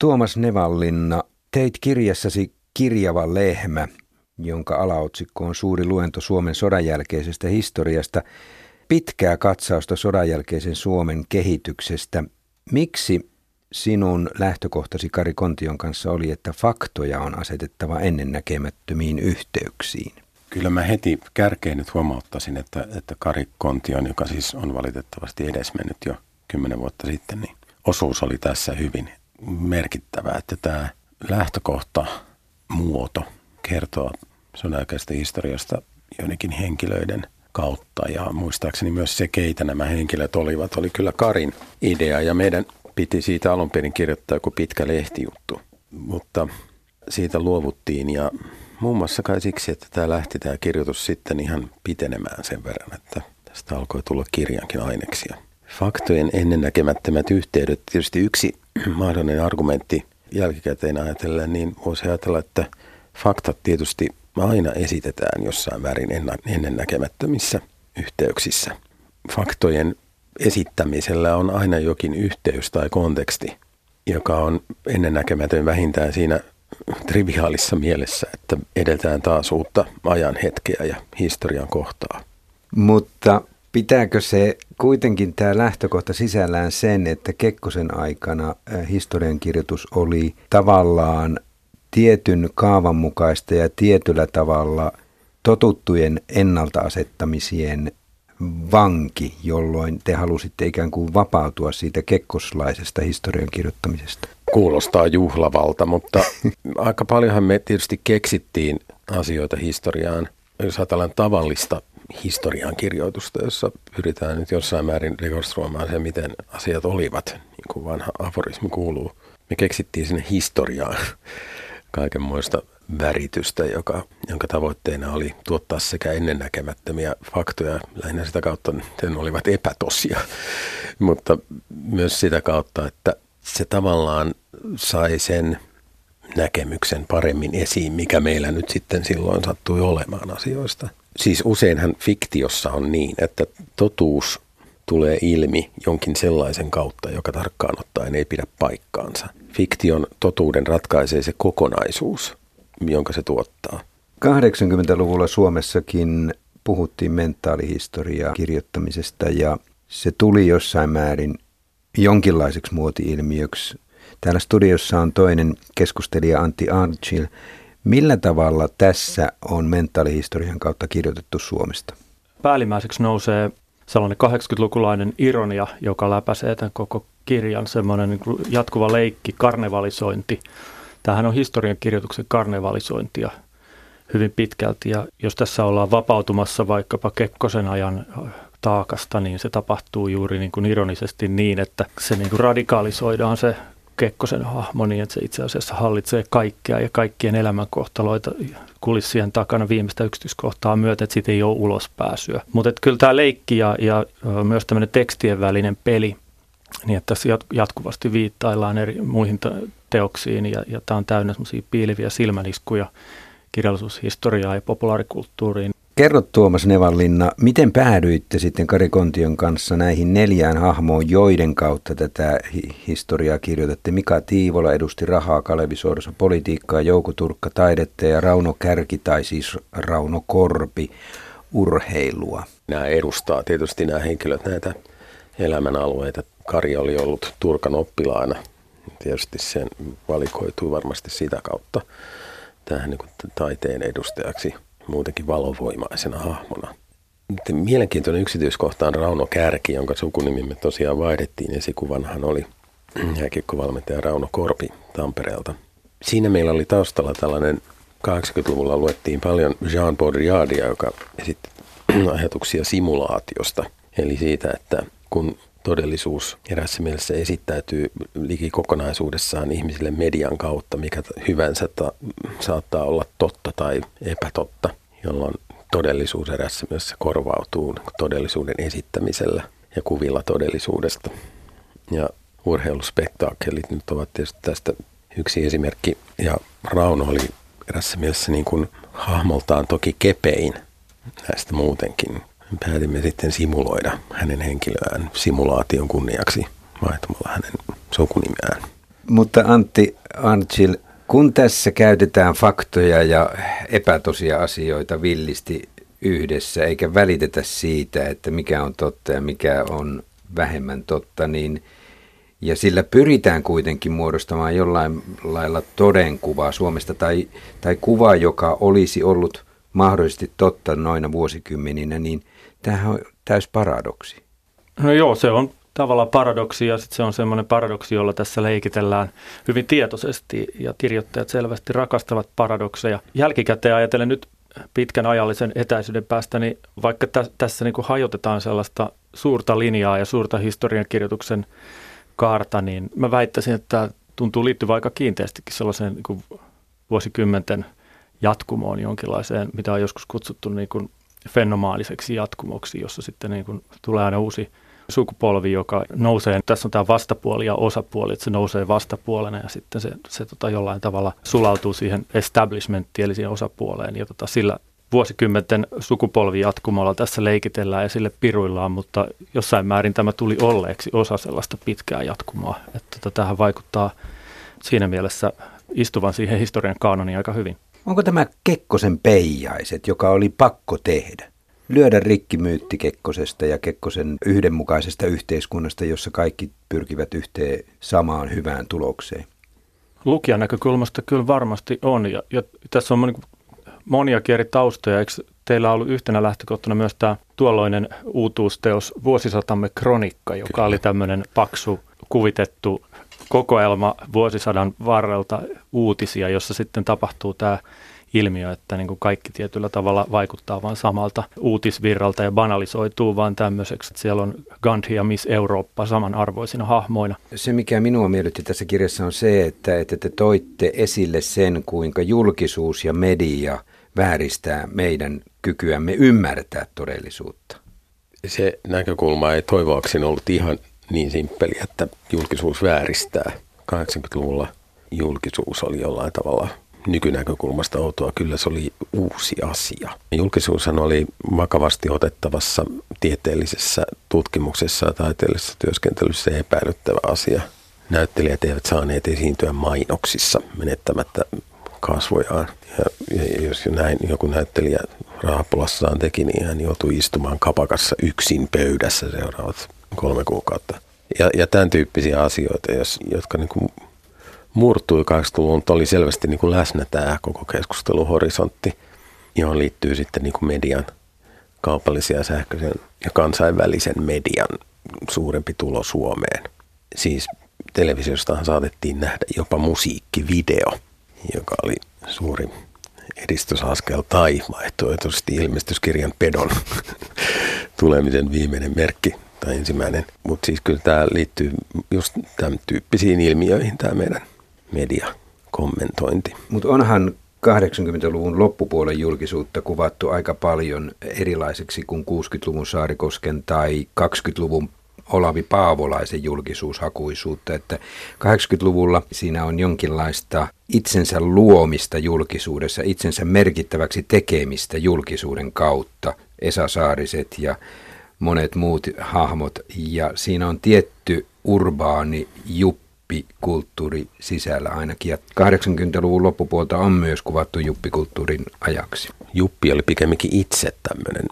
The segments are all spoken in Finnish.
Tuomas Nevallinna, teit kirjassasi Kirjava lehmä, jonka alaotsikko on suuri luento Suomen sodan jälkeisestä historiasta, pitkää katsausta sodan jälkeisen Suomen kehityksestä. Miksi sinun lähtökohtasi Kari Kontion kanssa oli, että faktoja on asetettava ennennäkemättömiin yhteyksiin? Kyllä mä heti kärkeen nyt huomauttaisin, että, että Kari Kontion, joka siis on valitettavasti edesmennyt jo kymmenen vuotta sitten, niin osuus oli tässä hyvin merkittävä, että tämä lähtökohta, muoto kertoo sodanjälkeisestä historiasta joidenkin henkilöiden kautta. Ja muistaakseni myös se, keitä nämä henkilöt olivat, oli kyllä Karin idea. Ja meidän piti siitä alun perin kirjoittaa joku pitkä lehtijuttu, mutta siitä luovuttiin ja muun muassa kai siksi, että tämä lähti tämä kirjoitus sitten ihan pitenemään sen verran, että tästä alkoi tulla kirjankin aineksia. Faktojen ennennäkemättömät yhteydet, tietysti yksi mahdollinen argumentti jälkikäteen ajatellen, niin voisi ajatella, että faktat tietysti aina esitetään jossain väärin ennennäkemättömissä yhteyksissä. Faktojen esittämisellä on aina jokin yhteys tai konteksti, joka on ennennäkemätön vähintään siinä triviaalissa mielessä, että edetään taas uutta ajan hetkeä ja historian kohtaa. Mutta pitääkö se kuitenkin tämä lähtökohta sisällään sen, että Kekkosen aikana historiankirjoitus oli tavallaan tietyn kaavan mukaista ja tietyllä tavalla totuttujen ennalta asettamisien vanki, jolloin te halusitte ikään kuin vapautua siitä kekkoslaisesta historian kirjoittamisesta? Kuulostaa juhlavalta, mutta aika paljonhan me tietysti keksittiin asioita historiaan. Jos ajatellaan tavallista historian kirjoitusta, jossa pyritään nyt jossain määrin rekonstruomaan se, miten asiat olivat, niin kuin vanha aforismi kuuluu. Me keksittiin sinne historiaan kaikenmoista väritystä, joka, jonka tavoitteena oli tuottaa sekä ennennäkemättömiä faktoja, lähinnä sitä kautta, ne olivat epätosia, mutta myös sitä kautta, että se tavallaan sai sen näkemyksen paremmin esiin, mikä meillä nyt sitten silloin sattui olemaan asioista. Siis useinhan fiktiossa on niin, että totuus tulee ilmi jonkin sellaisen kautta, joka tarkkaan ottaen ei pidä paikkaansa. Fiktion totuuden ratkaisee se kokonaisuus, jonka se tuottaa. 80-luvulla Suomessakin puhuttiin mentaalihistoriaa kirjoittamisesta ja se tuli jossain määrin jonkinlaiseksi muoti-ilmiöksi. Täällä studiossa on toinen keskustelija Antti Archil. Millä tavalla tässä on mentaalihistorian kautta kirjoitettu Suomesta? Päällimmäiseksi nousee sellainen 80-lukulainen ironia, joka läpäisee tämän koko kirjan, semmoinen niin jatkuva leikki, karnevalisointi. Tämähän on historian kirjoituksen karnevalisointia hyvin pitkälti, ja jos tässä ollaan vapautumassa vaikkapa Kekkosen ajan taakasta, niin se tapahtuu juuri niin kuin ironisesti niin, että se niin kuin radikaalisoidaan se Kekkosen hahmo niin, että se itse asiassa hallitsee kaikkea ja kaikkien elämänkohtaloita kulissien takana viimeistä yksityiskohtaa myötä, että siitä ei ole ulospääsyä. Mutta kyllä tämä leikki ja, ja myös tämmöinen tekstien välinen peli, niin että tässä jatkuvasti viittaillaan eri muihin teoksiin ja, ja tämä on täynnä semmoisia piiliviä silmäniskuja kirjallisuushistoriaa ja populaarikulttuuriin. Kerro Tuomas Nevallinna, miten päädyitte sitten Kari Kontion kanssa näihin neljään hahmoon, joiden kautta tätä hi- historiaa kirjoitatte? Mika Tiivola edusti rahaa, Kalevi Sorsa politiikkaa, Jouko Turkka taidetta ja Rauno Kärki tai siis Rauno Korpi urheilua. Nämä edustaa tietysti nämä henkilöt näitä elämänalueita. Kari oli ollut Turkan oppilaana. Tietysti sen valikoitui varmasti sitä kautta tähän niin taiteen edustajaksi – muutenkin valovoimaisena hahmona. Mielenkiintoinen yksityiskohta on Rauno Kärki, jonka sukunimimme tosiaan vaihdettiin. Esikuvanhan oli jääkiekkovalmentaja Rauno Korpi Tampereelta. Siinä meillä oli taustalla tällainen 80-luvulla luettiin paljon Jean Baudrillardia, joka esitti ajatuksia simulaatiosta. Eli siitä, että kun todellisuus erässä mielessä esittäytyy liki kokonaisuudessaan ihmisille median kautta, mikä hyvänsä ta- saattaa olla totta tai epätotta, jolloin todellisuus erässä mielessä korvautuu todellisuuden esittämisellä ja kuvilla todellisuudesta. Ja urheiluspektaakkelit nyt ovat tietysti tästä yksi esimerkki. Ja Rauno oli erässä mielessä niin kuin hahmoltaan toki kepein näistä muutenkin päätimme sitten simuloida hänen henkilöään simulaation kunniaksi vaihtamalla hänen sukunimeään. Mutta Antti Archil, kun tässä käytetään faktoja ja epätosia asioita villisti yhdessä, eikä välitetä siitä, että mikä on totta ja mikä on vähemmän totta, niin ja sillä pyritään kuitenkin muodostamaan jollain lailla todenkuvaa Suomesta tai, tai kuvaa, joka olisi ollut mahdollisesti totta noina vuosikymmeninä, niin tämähän on täys paradoksi. No joo, se on tavallaan paradoksi ja sitten se on semmoinen paradoksi, jolla tässä leikitellään hyvin tietoisesti ja kirjoittajat selvästi rakastavat paradokseja. Jälkikäteen ajatellen nyt pitkän ajallisen etäisyyden päästä, niin vaikka tä- tässä niin kuin hajotetaan sellaista suurta linjaa ja suurta historiankirjoituksen kaarta, niin mä väittäisin, että tämä tuntuu liittyvän aika kiinteästikin sellaiseen niin kuin vuosikymmenten jatkumoon jonkinlaiseen, mitä on joskus kutsuttu niin kuin fenomaaliseksi jatkumoksi, jossa sitten niin kuin tulee aina uusi sukupolvi, joka nousee, tässä on tämä vastapuoli ja osapuoli, että se nousee vastapuolena ja sitten se, se tota jollain tavalla sulautuu siihen establishmenttiin, eli siihen osapuoleen ja tota sillä vuosikymmenten jatkumolla tässä leikitellään ja sille piruillaan, mutta jossain määrin tämä tuli olleeksi osa sellaista pitkää jatkumoa, että tota, tähän vaikuttaa siinä mielessä istuvan siihen historian kaanoniin aika hyvin. Onko tämä Kekkosen peijaiset, joka oli pakko tehdä? Lyödä rikki myytti Kekkosesta ja Kekkosen yhdenmukaisesta yhteiskunnasta, jossa kaikki pyrkivät yhteen samaan hyvään tulokseen? Lukijan näkökulmasta kyllä varmasti on. Ja, ja tässä on monia eri taustoja. Eikö teillä ollut yhtenä lähtökohtana myös tämä tuolloinen uutuusteos Vuosisatamme kronikka, joka kyllä. oli tämmöinen paksu kuvitettu kokoelma vuosisadan varrelta uutisia, jossa sitten tapahtuu tämä ilmiö, että niin kuin kaikki tietyllä tavalla vaikuttaa vain samalta uutisvirralta ja banalisoituu vaan tämmöiseksi, että siellä on Gandhi ja Miss Eurooppa samanarvoisina hahmoina. Se, mikä minua miellytti tässä kirjassa on se, että, että te toitte esille sen, kuinka julkisuus ja media vääristää meidän kykyämme ymmärtää todellisuutta. Se näkökulma ei toivoakseni ollut ihan niin simppeli, että julkisuus vääristää. 80-luvulla julkisuus oli jollain tavalla nykynäkökulmasta outoa, kyllä se oli uusi asia. Julkisuushan oli vakavasti otettavassa tieteellisessä tutkimuksessa ja taiteellisessa työskentelyssä epäilyttävä asia. Näyttelijät eivät saaneet esiintyä mainoksissa menettämättä kasvojaan. Ja, jos näin joku näyttelijä rahapulassaan teki, niin hän joutui istumaan kapakassa yksin pöydässä seuraavat kolme kuukautta. Ja, ja tämän tyyppisiä asioita, jos, jotka niin kuin murtui 80-luvun, mutta oli selvästi niin kuin läsnä tämä koko keskusteluhorisontti, johon liittyy sitten niin kuin median kaupallisia sähköisen ja kansainvälisen median suurempi tulo Suomeen. Siis televisiostahan saatettiin nähdä jopa musiikkivideo, joka oli suuri edistysaskel tai vaihtoehtoisesti ilmestyskirjan pedon tulemisen viimeinen merkki tai ensimmäinen. Mutta siis kyllä tämä liittyy just tämän tyyppisiin ilmiöihin tämä meidän mediakommentointi. Mutta onhan 80-luvun loppupuolen julkisuutta kuvattu aika paljon erilaiseksi kuin 60-luvun Saarikosken tai 20-luvun Olavi Paavolaisen julkisuushakuisuutta, että 80-luvulla siinä on jonkinlaista itsensä luomista julkisuudessa, itsensä merkittäväksi tekemistä julkisuuden kautta. Esa Saariset ja monet muut hahmot, ja siinä on tietty urbaani juppi juppikulttuuri sisällä ainakin. Ja 80-luvun loppupuolta on myös kuvattu juppikulttuurin ajaksi. Juppi oli pikemminkin itse tämmöinen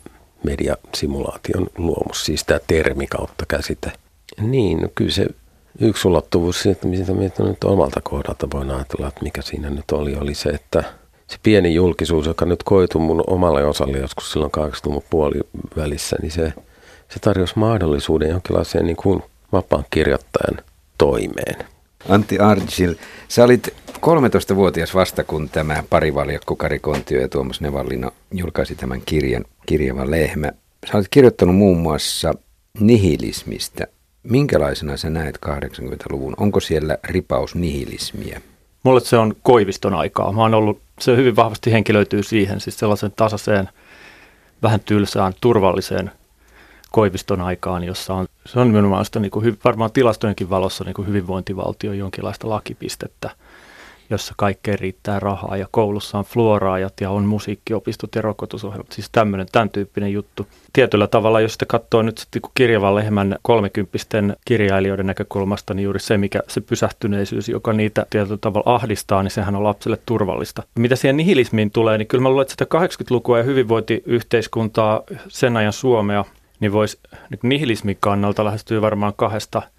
mediasimulaation luomus, siis tämä termi kautta käsite. Niin, no kyllä se yksi ulottuvuus, että mitä mitä nyt omalta kohdalta voin ajatella, että mikä siinä nyt oli, oli se, että se pieni julkisuus, joka nyt koitui mun omalle osalle joskus silloin 80-luvun puolivälissä, niin se, se tarjosi mahdollisuuden jonkinlaiseen niin kuin vapaan kirjoittajan toimeen. Antti Argil, sä olit 13-vuotias vasta, kun tämä parivaljakko Kari Kontio ja Tuomas Nevallino julkaisi tämän kirjan Kirjava lehmä. Sä olet kirjoittanut muun muassa nihilismistä. Minkälaisena sä näet 80-luvun? Onko siellä ripaus nihilismiä? Mulle se on Koiviston aikaa. Mä oon ollut, se hyvin vahvasti henkilöityy siihen, siis sellaisen tasaiseen, vähän tylsään, turvalliseen Koiviston aikaan, jossa on, se on nimenomaan sitä niin kuin, varmaan tilastojenkin valossa niin kuin hyvinvointivaltio jonkinlaista lakipistettä. jossa kaikkeen riittää rahaa ja koulussa on fluoraajat ja on musiikkiopistot ja rokotusohjelmat. Siis tämmöinen, tämän tyyppinen juttu. Tietyllä tavalla, jos sitten katsoo nyt sitten kun kirjavan lehmän kolmekymppisten kirjailijoiden näkökulmasta, niin juuri se, mikä se pysähtyneisyys, joka niitä tietyllä tavalla ahdistaa, niin sehän on lapselle turvallista. Mitä siihen nihilismiin tulee, niin kyllä mä luulen, että sitä 80-lukua ja hyvinvointiyhteiskuntaa, sen ajan Suomea, niin voisi niin nihilismin kannalta lähestyä varmaan kahdesta –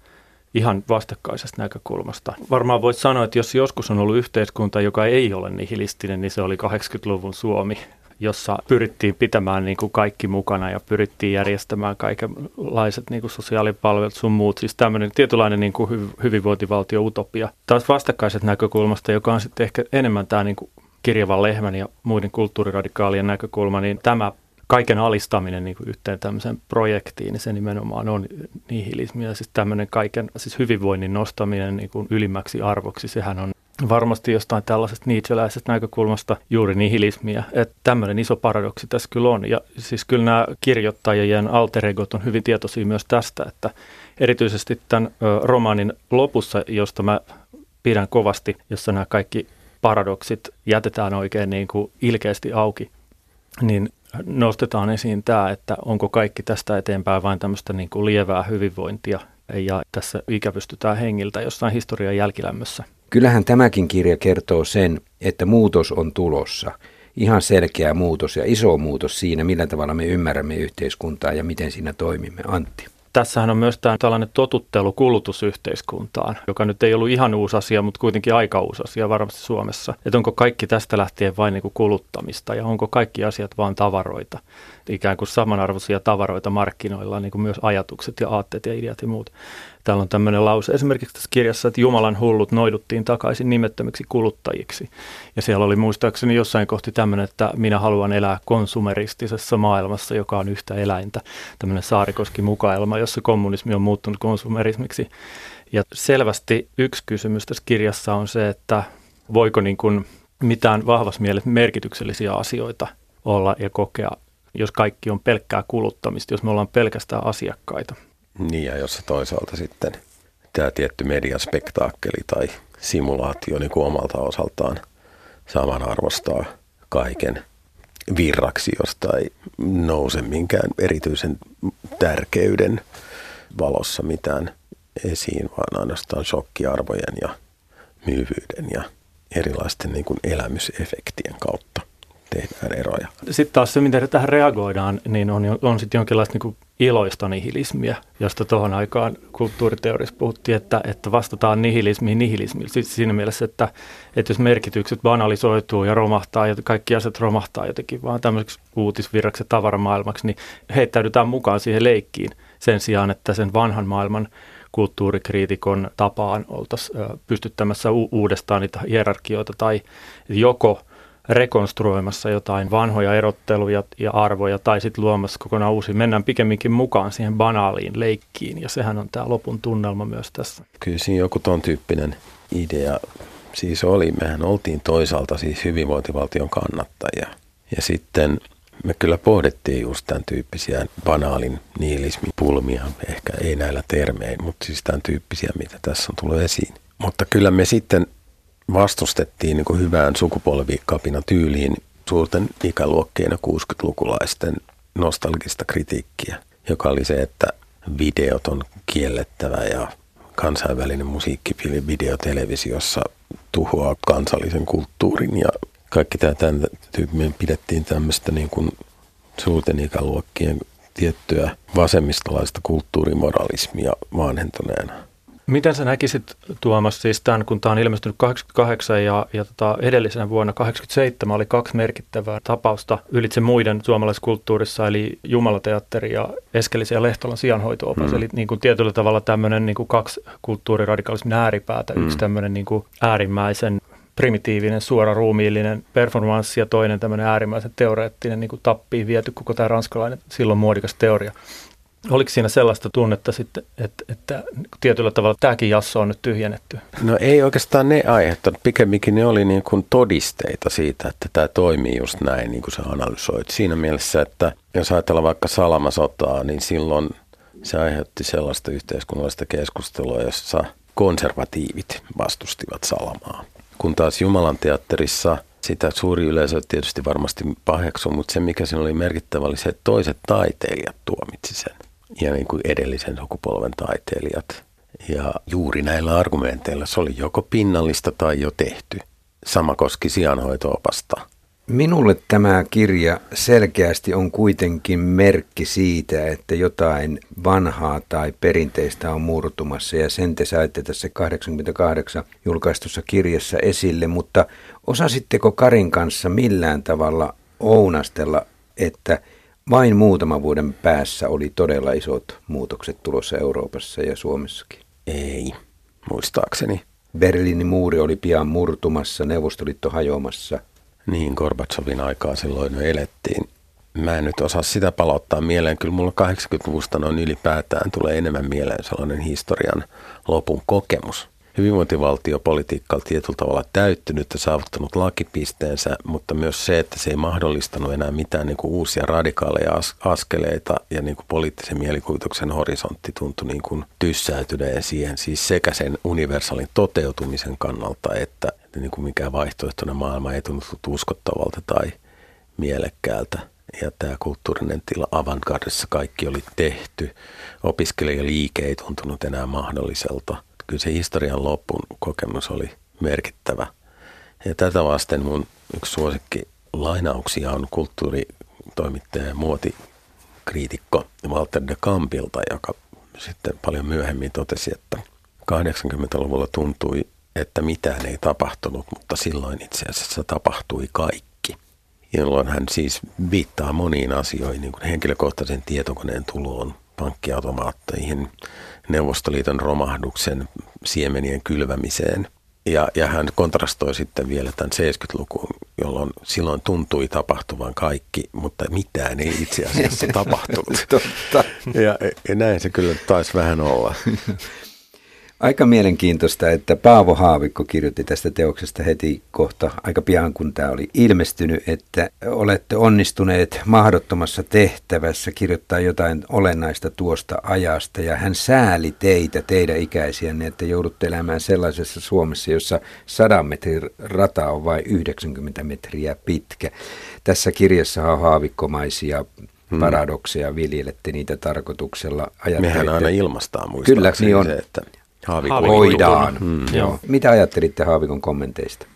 ihan vastakkaisesta näkökulmasta. Varmaan voit sanoa, että jos joskus on ollut yhteiskunta, joka ei ole nihilistinen, niin se oli 80-luvun Suomi, jossa pyrittiin pitämään niin kuin kaikki mukana ja pyrittiin järjestämään kaikenlaiset niin kuin sosiaalipalvelut sun muut. Siis tämmöinen tietynlainen niin kuin hyvinvointivaltio-utopia. Taas vastakkaiset näkökulmasta, joka on sitten ehkä enemmän tämä niin kuin kirjavan lehmän ja muiden kulttuuriradikaalien näkökulma, niin tämä kaiken alistaminen niin kuin yhteen tämmöiseen projektiin, niin se nimenomaan on nihilismia. Siis tämmöinen kaiken, siis hyvinvoinnin nostaminen niin kuin ylimmäksi arvoksi, sehän on varmasti jostain tällaisesta niitseläisestä näkökulmasta juuri nihilismiä. Että tämmöinen iso paradoksi tässä kyllä on. Ja siis kyllä nämä kirjoittajien alter egot on hyvin tietoisia myös tästä, että erityisesti tämän romaanin lopussa, josta mä pidän kovasti, jossa nämä kaikki paradoksit jätetään oikein niin kuin ilkeästi auki, niin nostetaan esiin tämä, että onko kaikki tästä eteenpäin vain tämmöistä niin kuin lievää hyvinvointia ja tässä ikävystytään hengiltä jossain historian jälkilämmössä. Kyllähän tämäkin kirja kertoo sen, että muutos on tulossa. Ihan selkeä muutos ja iso muutos siinä, millä tavalla me ymmärrämme yhteiskuntaa ja miten siinä toimimme. Antti. Tässähän on myös tämä tällainen totuttelu kulutusyhteiskuntaan, joka nyt ei ollut ihan uusi asia, mutta kuitenkin aika uusi asia varmasti Suomessa. Että onko kaikki tästä lähtien vain niin kuin kuluttamista ja onko kaikki asiat vain tavaroita, ikään kuin samanarvoisia tavaroita markkinoilla, niin kuin myös ajatukset ja aatteet ja ideat ja muut. Täällä on tämmöinen lause esimerkiksi tässä kirjassa, että Jumalan hullut noiduttiin takaisin nimettömiksi kuluttajiksi. Ja siellä oli muistaakseni jossain kohti tämmöinen, että minä haluan elää konsumeristisessa maailmassa, joka on yhtä eläintä. Tämmöinen saarikoski-mukaelma, jossa kommunismi on muuttunut konsumerismiksi. Ja selvästi yksi kysymys tässä kirjassa on se, että voiko niin kuin mitään vahvassa mielessä merkityksellisiä asioita olla ja kokea, jos kaikki on pelkkää kuluttamista, jos me ollaan pelkästään asiakkaita. Niin ja jossa toisaalta sitten tämä tietty mediaspektaakkeli tai simulaatio niin kuin omalta osaltaan saman arvostaa kaiken virraksi, josta ei nouse minkään erityisen tärkeyden valossa mitään esiin, vaan ainoastaan shokkiarvojen ja myyvyyden ja erilaisten niin kuin elämysefektien kautta tehdään eroja. Sitten taas se, miten tähän reagoidaan, niin on, on sitten jonkinlaista niin iloista nihilismiä, josta tuohon aikaan kulttuuriteoriassa puhuttiin, että, että vastataan nihilismiin nihilismillä. Siis siinä mielessä, että, että jos merkitykset banalisoituu ja romahtaa ja kaikki asiat romahtaa jotenkin vaan tämmöiseksi uutisvirraksi tavaramaailmaksi, niin heittäydytään mukaan siihen leikkiin sen sijaan, että sen vanhan maailman kulttuurikriitikon tapaan oltaisiin pystyttämässä u- uudestaan niitä hierarkioita tai joko – rekonstruoimassa jotain vanhoja erotteluja ja arvoja tai sitten luomassa kokonaan uusi. Mennään pikemminkin mukaan siihen banaaliin leikkiin ja sehän on tämä lopun tunnelma myös tässä. Kyllä siinä joku ton tyyppinen idea siis oli. Mehän oltiin toisaalta siis hyvinvointivaltion kannattajia ja sitten me kyllä pohdittiin just tämän tyyppisiä banaalin nihilismipulmia, ehkä ei näillä termein, mutta siis tämän tyyppisiä, mitä tässä on tullut esiin. Mutta kyllä me sitten vastustettiin niin hyvään sukupolvikapina tyyliin suurten ikäluokkien ja 60-lukulaisten nostalgista kritiikkiä, joka oli se, että videot on kiellettävä ja kansainvälinen musiikkifilmi videotelevisiossa tuhoaa kansallisen kulttuurin ja kaikki tämä tämän tyyppinen pidettiin tämmöistä niin kuin suurten ikäluokkien tiettyä vasemmistolaista kulttuurimoralismia vanhentuneena. Miten sä näkisit Tuomas siis tämän, kun tämä on ilmestynyt 88 ja, ja tota, edellisenä vuonna 87 oli kaksi merkittävää tapausta ylitse muiden suomalaiskulttuurissa, eli Jumalateatteri ja Eskelisen ja Lehtolan sijanhoitoopas, mm. eli niin kuin tietyllä tavalla tämmöinen niin kuin kaksi kulttuuriradikalismin ääripäätä, mm. yksi tämmöinen niin kuin äärimmäisen primitiivinen, suora ruumiillinen performanssi ja toinen tämmöinen äärimmäisen teoreettinen niin kuin tappiin viety koko tämä ranskalainen silloin muodikas teoria. Oliko siinä sellaista tunnetta sitten, että, että tietyllä tavalla tämäkin jasso on nyt tyhjennetty? No ei oikeastaan ne aiheuttanut. Pikemminkin ne oli niin kuin todisteita siitä, että tämä toimii just näin, niin kuin sä analysoit. Siinä mielessä, että jos ajatellaan vaikka salamasotaa, niin silloin se aiheutti sellaista yhteiskunnallista keskustelua, jossa konservatiivit vastustivat salamaa. kun taas Jumalan teatterissa sitä suuri yleisö tietysti varmasti paheksu, mutta se mikä siinä oli merkittävä oli se, että toiset taiteilijat tuomitsi sen ja niin kuin edellisen sukupolven taiteilijat. Ja juuri näillä argumenteilla se oli joko pinnallista tai jo tehty. Sama koski sijanhoitoopasta. Minulle tämä kirja selkeästi on kuitenkin merkki siitä, että jotain vanhaa tai perinteistä on murtumassa ja sen te saitte tässä 88 julkaistussa kirjassa esille, mutta osasitteko Karin kanssa millään tavalla ounastella, että vain muutama vuoden päässä oli todella isot muutokset tulossa Euroopassa ja Suomessakin? Ei, muistaakseni. Berliinin muuri oli pian murtumassa, Neuvostoliitto hajoamassa – niin, Gorbachevin aikaa silloin elettiin. Mä en nyt osaa sitä palauttaa mieleen. Kyllä mulla 80-luvusta noin ylipäätään tulee enemmän mieleen sellainen historian lopun kokemus. Hyvinvointivaltiopolitiikka on tietyllä tavalla täyttynyt ja saavuttanut lakipisteensä, mutta myös se, että se ei mahdollistanut enää mitään niin kuin uusia radikaaleja askeleita ja niin kuin poliittisen mielikuvituksen horisontti tuntui niin kuin tyssäytyneen siihen, siis sekä sen universaalin toteutumisen kannalta että niin kuin mikään vaihtoehtoinen maailma ei tunnu uskottavalta tai mielekkäältä. Ja tämä kulttuurinen tila avantgardessa kaikki oli tehty. Opiskelijaliike ei tuntunut enää mahdolliselta. Kyllä se historian loppun kokemus oli merkittävä. Ja tätä vasten mun yksi suosikki lainauksia on kulttuuritoimittaja ja muotikriitikko Walter de Campilta, joka sitten paljon myöhemmin totesi, että 80-luvulla tuntui että mitään ei tapahtunut, mutta silloin itse asiassa tapahtui kaikki. Jolloin hän siis viittaa moniin asioihin, niin kuin henkilökohtaisen tietokoneen tuloon, pankkiautomaatteihin, Neuvostoliiton romahduksen siemenien kylvämiseen. Ja, ja hän kontrastoi sitten vielä tämän 70-lukuun, jolloin silloin tuntui tapahtuvan kaikki, mutta mitään ei itse asiassa tapahtunut. Totta. Ja, ja näin se kyllä taisi vähän olla. Aika mielenkiintoista, että Paavo Haavikko kirjoitti tästä teoksesta heti kohta aika pian, kun tämä oli ilmestynyt, että olette onnistuneet mahdottomassa tehtävässä kirjoittaa jotain olennaista tuosta ajasta. Ja hän sääli teitä, teidän ikäisiänne, että joudutte elämään sellaisessa Suomessa, jossa 100 metrin rata on vain 90 metriä pitkä. Tässä kirjassa on haavikkomaisia hmm. paradokseja, viljelette niitä tarkoituksella. Mehän aina ilmastaan Kyllä, niin on. se, että Haavikon voidaan. Mm. Joo. Mitä ajattelitte Haavikon kommenteista?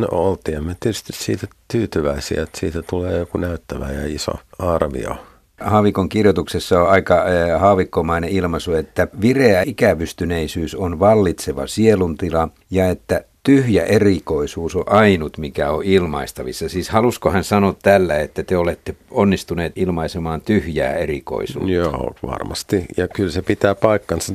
No oltiin me tietysti siitä tyytyväisiä, että siitä tulee joku näyttävä ja iso arvio. Haavikon kirjoituksessa on aika äh, haavikkomainen ilmaisu, että vireä ikävystyneisyys on vallitseva sieluntila ja että tyhjä erikoisuus on ainut, mikä on ilmaistavissa. Siis halusko hän sanoa tällä, että te olette onnistuneet ilmaisemaan tyhjää erikoisuutta? Joo, varmasti. Ja kyllä se pitää paikkansa.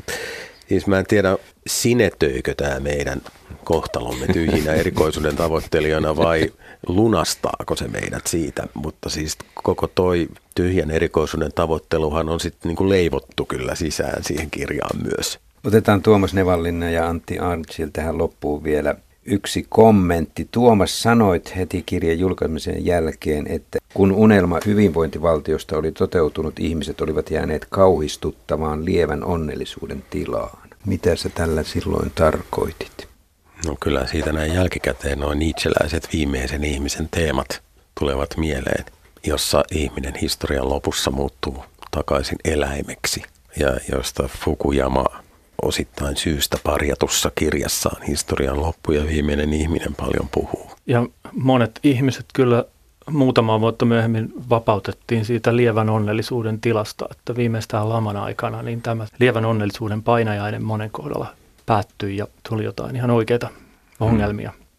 Siis mä en tiedä, sinetöikö tämä meidän kohtalomme tyhjinä erikoisuuden tavoittelijana vai lunastaako se meidät siitä. Mutta siis koko toi tyhjän erikoisuuden tavoitteluhan on sitten niinku leivottu kyllä sisään siihen kirjaan myös. Otetaan Tuomas Nevallinna ja Antti Arntzil tähän loppuun vielä yksi kommentti. Tuomas sanoit heti kirjan julkaisemisen jälkeen, että kun unelma hyvinvointivaltiosta oli toteutunut, ihmiset olivat jääneet kauhistuttamaan lievän onnellisuuden tilaan. Mitä sä tällä silloin tarkoitit? No kyllä siitä näin jälkikäteen noin niitseläiset viimeisen ihmisen teemat tulevat mieleen, jossa ihminen historian lopussa muuttuu takaisin eläimeksi ja josta Fukuyama osittain syystä parjatussa kirjassaan historian loppu ja viimeinen ihminen paljon puhuu. Ja monet ihmiset kyllä muutama vuotta myöhemmin vapautettiin siitä lievän onnellisuuden tilasta, että viimeistään laman aikana niin tämä lievän onnellisuuden painajainen monen kohdalla päättyi ja tuli jotain ihan oikeita ongelmia.